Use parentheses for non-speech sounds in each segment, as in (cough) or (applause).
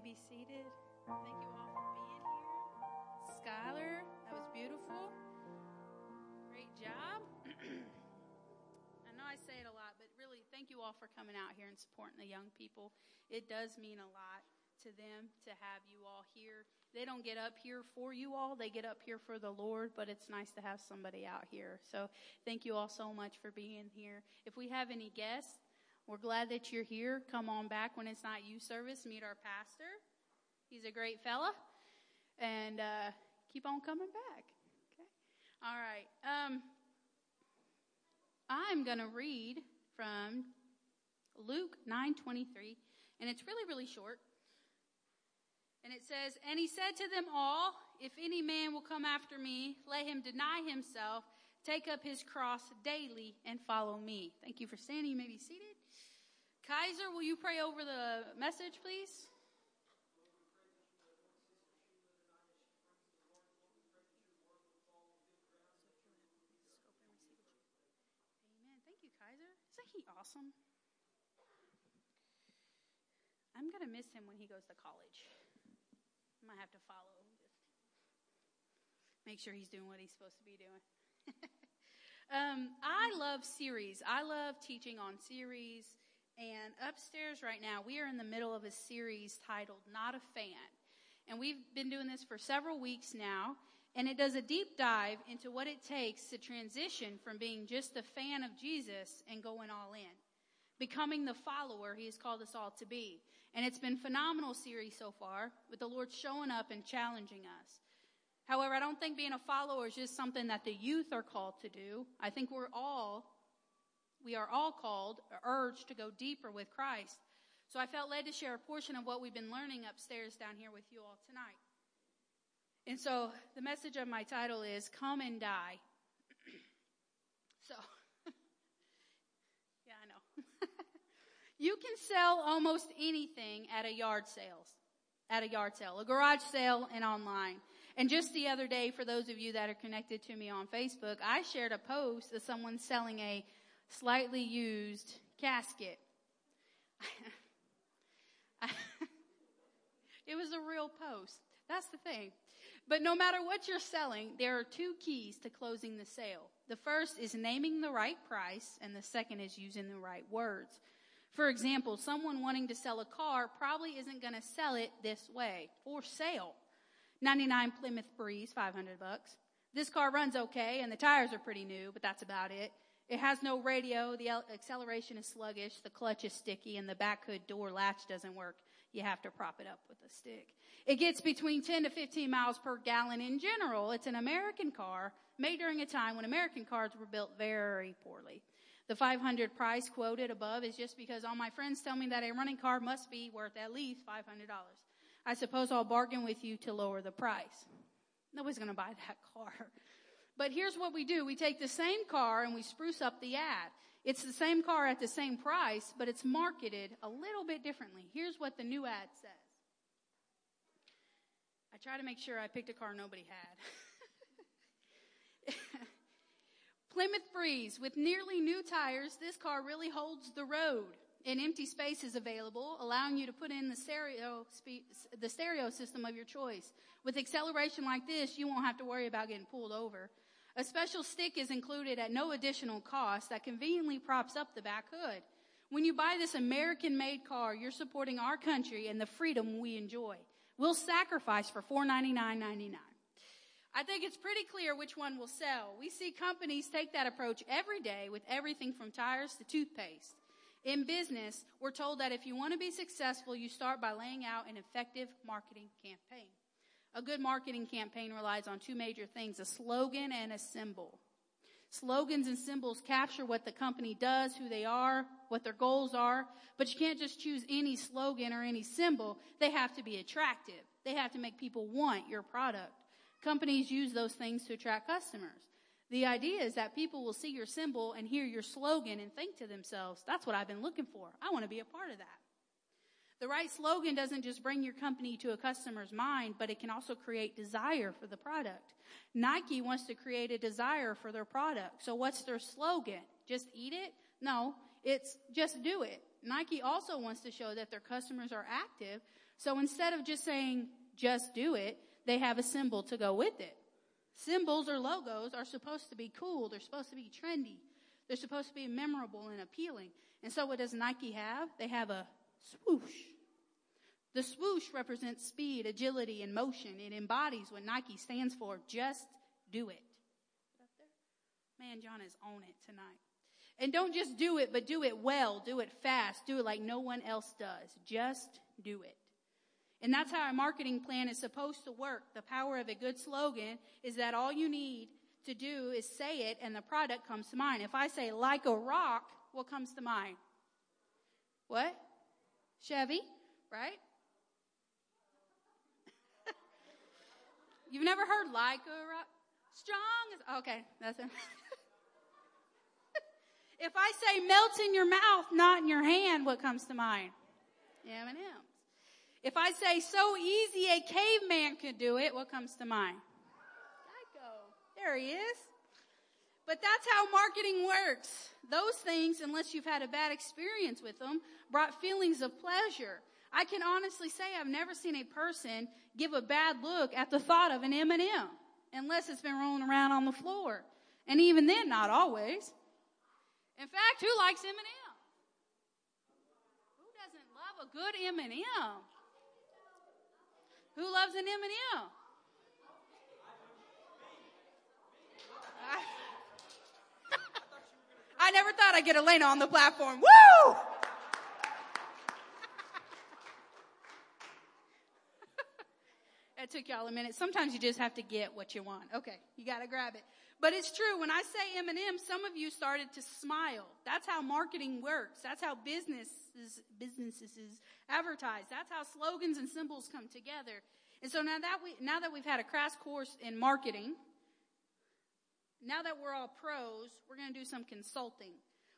may be seated. Thank you all for being here. Skylar, that was beautiful. Great job. (clears throat) I know I say it a lot, but really, thank you all for coming out here and supporting the young people. It does mean a lot to them to have you all here. They don't get up here for you all, they get up here for the Lord, but it's nice to have somebody out here. So thank you all so much for being here. If we have any guests, we're glad that you're here. Come on back when it's not you service. Meet our pastor. He's a great fella. And uh, keep on coming back. Okay. All right. Um, I'm going to read from Luke 9:23, and it's really really short. And it says, "And he said to them all, if any man will come after me, let him deny himself, take up his cross daily and follow me." Thank you for standing. You may be seated. Kaiser, will you pray over the message, please? Amen. Thank you, Kaiser. Isn't he awesome? I'm going to miss him when he goes to college. I might have to follow him. Just make sure he's doing what he's supposed to be doing. (laughs) um, I love series. I love teaching on series. And upstairs right now, we are in the middle of a series titled Not a Fan. And we've been doing this for several weeks now. And it does a deep dive into what it takes to transition from being just a fan of Jesus and going all in. Becoming the follower he has called us all to be. And it's been phenomenal series so far, with the Lord showing up and challenging us. However, I don't think being a follower is just something that the youth are called to do. I think we're all we are all called, urged to go deeper with Christ. So I felt led to share a portion of what we've been learning upstairs down here with you all tonight. And so the message of my title is Come and Die. (clears throat) so, (laughs) yeah, I know. (laughs) you can sell almost anything at a yard sales, at a yard sale, a garage sale and online. And just the other day, for those of you that are connected to me on Facebook, I shared a post of someone selling a slightly used casket. (laughs) it was a real post. That's the thing. But no matter what you're selling, there are two keys to closing the sale. The first is naming the right price, and the second is using the right words. For example, someone wanting to sell a car probably isn't going to sell it this way. For sale. 99 Plymouth Breeze, 500 bucks. This car runs okay and the tires are pretty new, but that's about it. It has no radio. The acceleration is sluggish. The clutch is sticky and the back hood door latch doesn't work. You have to prop it up with a stick. It gets between 10 to 15 miles per gallon in general. It's an American car made during a time when American cars were built very poorly. The 500 price quoted above is just because all my friends tell me that a running car must be worth at least $500. I suppose I'll bargain with you to lower the price. Nobody's going to buy that (laughs) car. But here's what we do. We take the same car and we spruce up the ad. It's the same car at the same price, but it's marketed a little bit differently. Here's what the new ad says. I try to make sure I picked a car nobody had. (laughs) Plymouth Breeze, with nearly new tires, this car really holds the road. An empty space is available, allowing you to put in the stereo, the stereo system of your choice. With acceleration like this, you won't have to worry about getting pulled over. A special stick is included at no additional cost that conveniently props up the back hood. When you buy this American made car, you're supporting our country and the freedom we enjoy. We'll sacrifice for $499.99. I think it's pretty clear which one will sell. We see companies take that approach every day with everything from tires to toothpaste. In business, we're told that if you want to be successful, you start by laying out an effective marketing campaign. A good marketing campaign relies on two major things, a slogan and a symbol. Slogans and symbols capture what the company does, who they are, what their goals are, but you can't just choose any slogan or any symbol. They have to be attractive. They have to make people want your product. Companies use those things to attract customers. The idea is that people will see your symbol and hear your slogan and think to themselves, that's what I've been looking for. I want to be a part of that. The right slogan doesn't just bring your company to a customer's mind, but it can also create desire for the product. Nike wants to create a desire for their product. So what's their slogan? Just eat it? No, it's just do it. Nike also wants to show that their customers are active. So instead of just saying, just do it, they have a symbol to go with it. Symbols or logos are supposed to be cool. They're supposed to be trendy. They're supposed to be memorable and appealing. And so what does Nike have? They have a swoosh. The swoosh represents speed, agility, and motion. It embodies what Nike stands for. Just do it. Man, John is on it tonight. And don't just do it, but do it well. Do it fast. Do it like no one else does. Just do it. And that's how a marketing plan is supposed to work. The power of a good slogan is that all you need to do is say it and the product comes to mind. If I say like a rock, what comes to mind? What? Chevy, right? You've never heard like a rock? Strong okay, that's it. (laughs) if I say melt in your mouth, not in your hand, what comes to mind? M&M's. If I say so easy a caveman could do it, what comes to mind? Geico. There he is. But that's how marketing works. Those things, unless you've had a bad experience with them, brought feelings of pleasure. I can honestly say I've never seen a person give a bad look at the thought of an M&M unless it's been rolling around on the floor. And even then, not always. In fact, who likes M&M? Who doesn't love a good M&M? Who loves an M&M? I, I never thought I'd get Elena on the platform. Woo! That took y'all a minute. Sometimes you just have to get what you want. Okay, you gotta grab it. But it's true. When I say M&M, some of you started to smile. That's how marketing works. That's how businesses, businesses advertise. That's how slogans and symbols come together. And so now that we, now that we've had a crash course in marketing, now that we're all pros, we're going to do some consulting.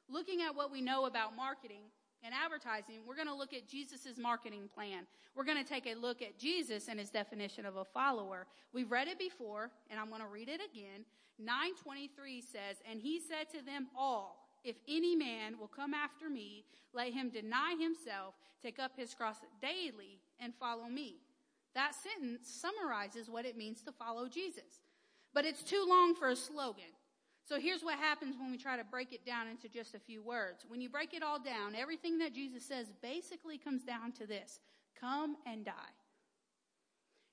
Looking at what we know about marketing and advertising, we're going to look at Jesus' marketing plan. We're going to take a look at Jesus and his definition of a follower. We've read it before, and I'm going to read it again. 923 says, And he said to them all, If any man will come after me, let him deny himself, take up his cross daily, and follow me. That sentence summarizes what it means to follow Jesus. But it's too long for a slogan. So here's what happens when we try to break it down into just a few words. When you break it all down, everything that Jesus says basically comes down to this come and die.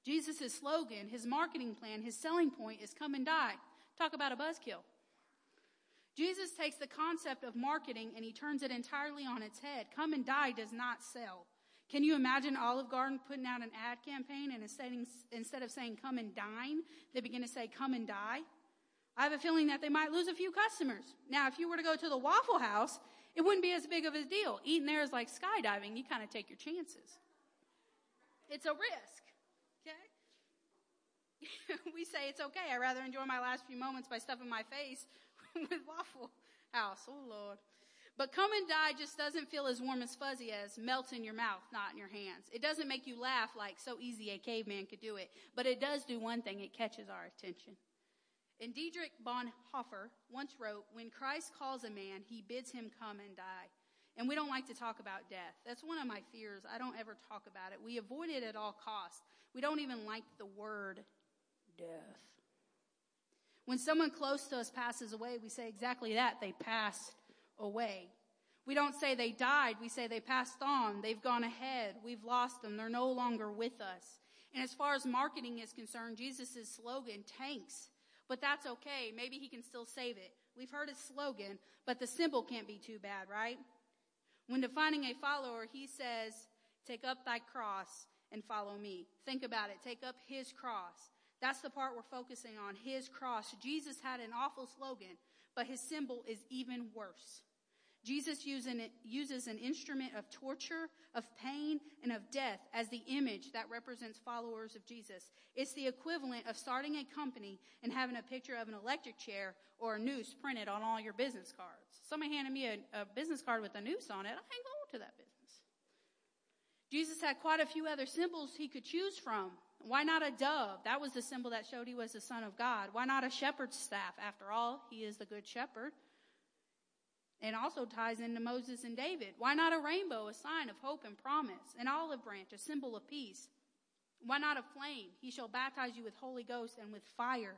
Jesus' slogan, his marketing plan, his selling point is come and die. Talk about a buzzkill. Jesus takes the concept of marketing and he turns it entirely on its head. Come and die does not sell. Can you imagine Olive Garden putting out an ad campaign and instead of saying come and dine, they begin to say come and die? I have a feeling that they might lose a few customers. Now, if you were to go to the Waffle House, it wouldn't be as big of a deal. Eating there is like skydiving. You kind of take your chances. It's a risk. Okay? (laughs) we say it's okay. I'd rather enjoy my last few moments by stuffing my face (laughs) with Waffle House. Oh, Lord. But come and die just doesn't feel as warm as fuzzy as melts in your mouth, not in your hands. It doesn't make you laugh like so easy a caveman could do it. But it does do one thing. It catches our attention. And Dietrich Bonhoeffer once wrote, When Christ calls a man, he bids him come and die. And we don't like to talk about death. That's one of my fears. I don't ever talk about it. We avoid it at all costs. We don't even like the word death. When someone close to us passes away, we say exactly that. They passed away. We don't say they died. We say they passed on. They've gone ahead. We've lost them. They're no longer with us. And as far as marketing is concerned, Jesus' slogan tanks but that's okay. Maybe he can still save it. We've heard his slogan, but the symbol can't be too bad, right? When defining a follower, he says, take up thy cross and follow me. Think about it. Take up his cross. That's the part we're focusing on, his cross. Jesus had an awful slogan, but his symbol is even worse. Jesus uses an instrument of torture, of pain, and of death as the image that represents followers of Jesus. It's the equivalent of starting a company and having a picture of an electric chair or a noose printed on all your business cards. Somebody handed me a, a business card with a noose on it. I hang on to that business. Jesus had quite a few other symbols he could choose from. Why not a dove? That was the symbol that showed he was the son of God. Why not a shepherd's staff? After all, he is the good shepherd. And also ties into Moses and David. Why not a rainbow, a sign of hope and promise? An olive branch, a symbol of peace. Why not a flame? He shall baptize you with Holy Ghost and with fire.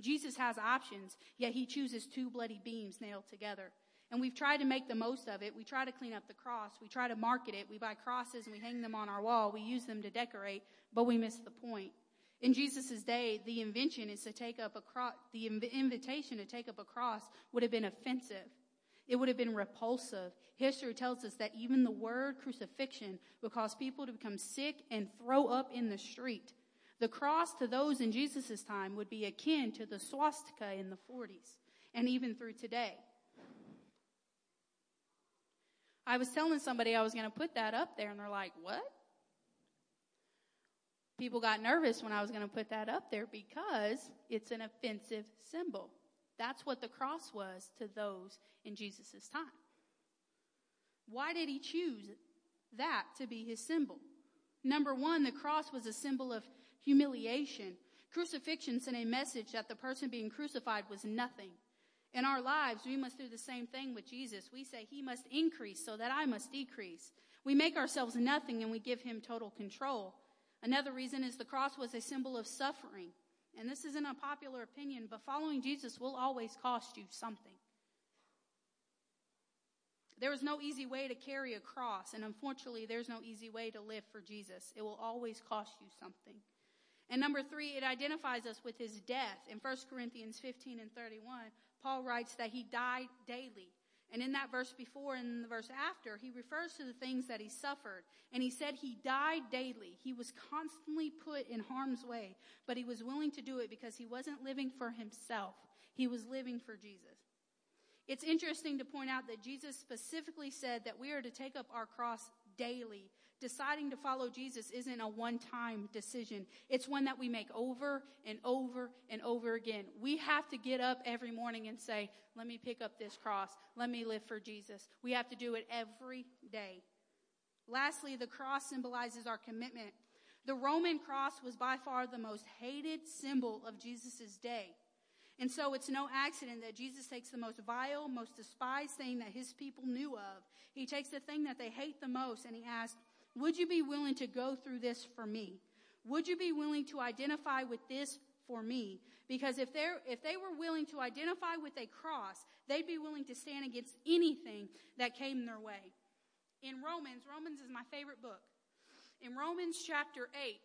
Jesus has options, yet he chooses two bloody beams nailed together. And we've tried to make the most of it. We try to clean up the cross. We try to market it. We buy crosses and we hang them on our wall. We use them to decorate, but we miss the point. In Jesus' day, the invention is to take up a cross, the invitation to take up a cross would have been offensive. It would have been repulsive. History tells us that even the word crucifixion would cause people to become sick and throw up in the street. The cross to those in Jesus' time would be akin to the swastika in the 40s and even through today. I was telling somebody I was going to put that up there and they're like, what? People got nervous when I was going to put that up there because it's an offensive symbol. That's what the cross was to those in Jesus' time. Why did he choose that to be his symbol? Number one, the cross was a symbol of humiliation. Crucifixion sent a message that the person being crucified was nothing. In our lives, we must do the same thing with Jesus. We say he must increase so that I must decrease. We make ourselves nothing and we give him total control. Another reason is the cross was a symbol of suffering. And this isn't a popular opinion, but following Jesus will always cost you something. There is no easy way to carry a cross, and unfortunately, there's no easy way to live for Jesus. It will always cost you something. And number three, it identifies us with his death. In 1 Corinthians 15 and 31, Paul writes that he died daily. And in that verse before and the verse after, he refers to the things that he suffered. And he said he died daily. He was constantly put in harm's way, but he was willing to do it because he wasn't living for himself. He was living for Jesus. It's interesting to point out that Jesus specifically said that we are to take up our cross daily. Deciding to follow Jesus isn't a one-time decision. It's one that we make over and over and over again. We have to get up every morning and say, let me pick up this cross. Let me live for Jesus. We have to do it every day. Lastly, the cross symbolizes our commitment. The Roman cross was by far the most hated symbol of Jesus' day. And so it's no accident that Jesus takes the most vile, most despised thing that his people knew of. He takes the thing that they hate the most and he asks, would you be willing to go through this for me? Would you be willing to identify with this for me? Because if they if they were willing to identify with a cross, they'd be willing to stand against anything that came their way. In Romans, Romans is my favorite book. In Romans chapter 8,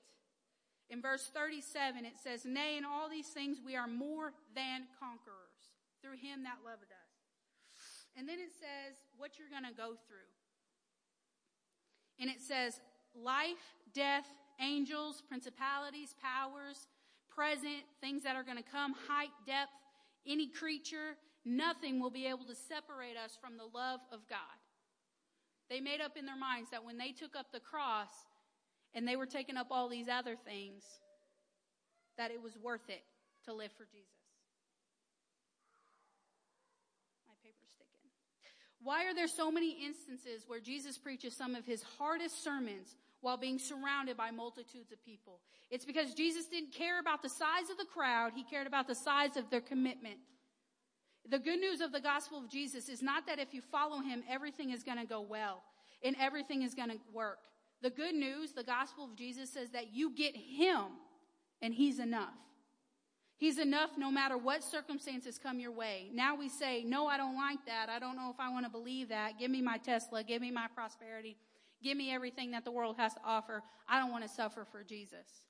in verse 37, it says, Nay, in all these things we are more than conquerors through him that loved us. And then it says what you're going to go through. And it says, life, death, angels, principalities, powers, present, things that are going to come, height, depth, any creature, nothing will be able to separate us from the love of God. They made up in their minds that when they took up the cross, and they were taking up all these other things, that it was worth it to live for Jesus. My paper's sticking. Why are there so many instances where Jesus preaches some of his hardest sermons while being surrounded by multitudes of people? It's because Jesus didn't care about the size of the crowd, he cared about the size of their commitment. The good news of the gospel of Jesus is not that if you follow him, everything is going to go well and everything is going to work. The good news, the gospel of Jesus says that you get him and he's enough. He's enough no matter what circumstances come your way. Now we say, no, I don't like that. I don't know if I want to believe that. Give me my Tesla. Give me my prosperity. Give me everything that the world has to offer. I don't want to suffer for Jesus.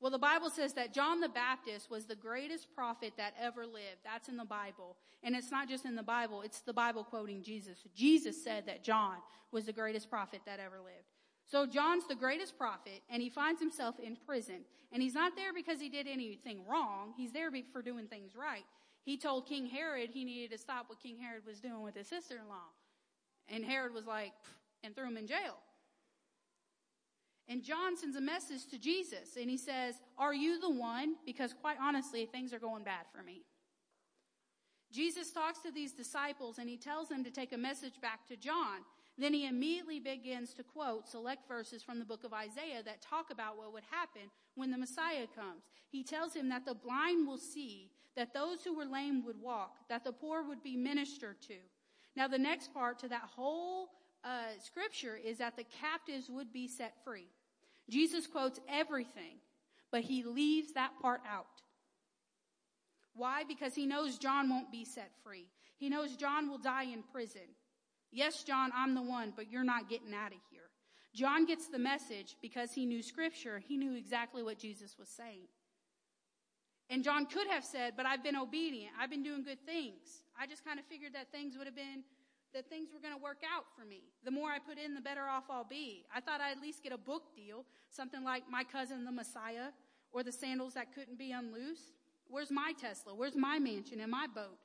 Well, the Bible says that John the Baptist was the greatest prophet that ever lived. That's in the Bible. And it's not just in the Bible, it's the Bible quoting Jesus. Jesus said that John was the greatest prophet that ever lived. So John's the greatest prophet and he finds himself in prison. And he's not there because he did anything wrong. He's there for doing things right. He told King Herod he needed to stop what King Herod was doing with his sister-in-law. And Herod was like, and threw him in jail. And John sends a message to Jesus and he says, are you the one? Because quite honestly, things are going bad for me. Jesus talks to these disciples and he tells them to take a message back to John. Then he immediately begins to quote select verses from the book of Isaiah that talk about what would happen when the Messiah comes. He tells him that the blind will see, that those who were lame would walk, that the poor would be ministered to, Now, the next part to that whole uh, scripture is that the captives would be set free. Jesus quotes everything, but he leaves that part out. Why? Because he knows John won't be set free. He knows John will die in prison. Yes, John, I'm the one, but you're not getting out of here. John gets the message because he knew scripture. He knew exactly what Jesus was saying. And John could have said, but I've been obedient. I've been doing good things. I just kind of figured that things would have been, that things were going to work out for me. The more I put in, the better off I'll be. I thought I'd at least get a book deal, something like My Cousin the Messiah or The Sandals That Couldn't Be Unloosed. Where's my Tesla? Where's my mansion and my boat?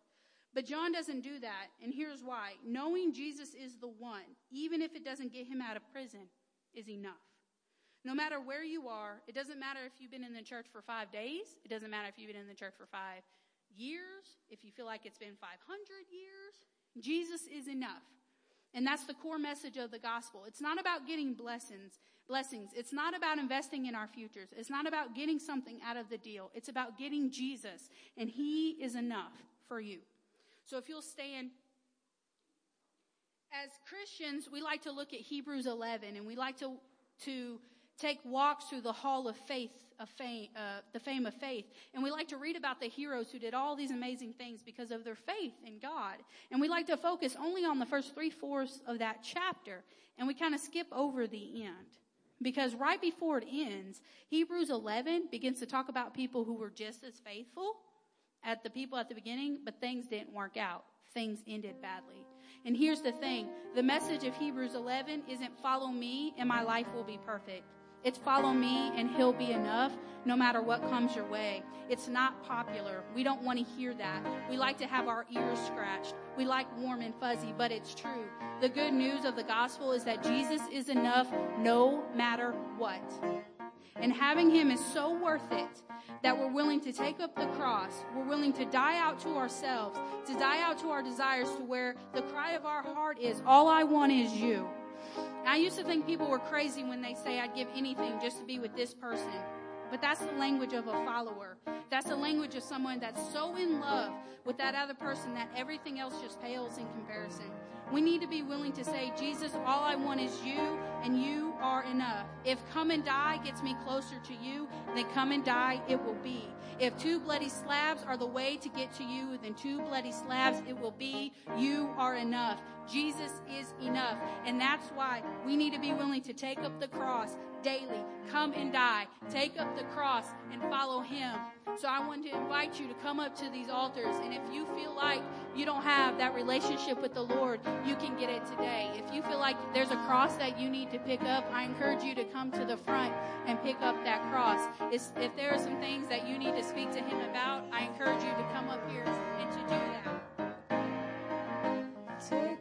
But John doesn't do that, and here's why. Knowing Jesus is the one, even if it doesn't get him out of prison, is enough. No matter where you are, it doesn't matter if you've been in the church for five days, it doesn't matter if you've been in the church for five years, if you feel like it's been 500 years, Jesus is enough. And that's the core message of the gospel. It's not about getting blessings, blessings. It's not about investing in our futures. It's not about getting something out of the deal. It's about getting Jesus, and He is enough for you. So if you'll stand as Christians, we like to look at Hebrews 11 and we like to, to take walks through the hall of faith, of fame, uh, the fame of faith. And we like to read about the heroes who did all these amazing things because of their faith in God. And we like to focus only on the first three fourths of that chapter. And we kind of skip over the end. Because right before it ends, Hebrews 11 begins to talk about people who were just as faithful at the people at the beginning, but things didn't work out. Things ended badly. And here's the thing. The message of Hebrews 11 isn't follow me and my life will be perfect. It's follow me and he'll be enough no matter what comes your way. It's not popular. We don't want to hear that. We like to have our ears scratched. We like warm and fuzzy, but it's true. The good news of the gospel is that Jesus is enough no matter what. And having him is so worth it that we're willing to take up the cross. We're willing to die out to ourselves, to die out to our desires to where the cry of our heart is, all I want is you. I used to think people were crazy when they say I'd give anything just to be with this person. But that's the language of a follower. That's the language of someone that's so in love with that other person that everything else just pales in comparison. We need to be willing to say, Jesus, all I want is you, and you are enough. If come and die gets me closer to you, then come and die it will be. If two bloody slabs are the way to get to you, then two bloody slabs it will be. You are enough. Jesus is enough. And that's why we need to be willing to take up the cross daily. Come and die. Take up the cross and follow him. So I want to invite you to come up to these altars. And if you feel like you don't have that relationship with the Lord, you can get it today. If you feel like there's a cross that you need need to pick up, I encourage you to come to the front and pick up that cross. It's, if there are some things that you need to speak to Him about, I encourage you to come up here and to do that. Take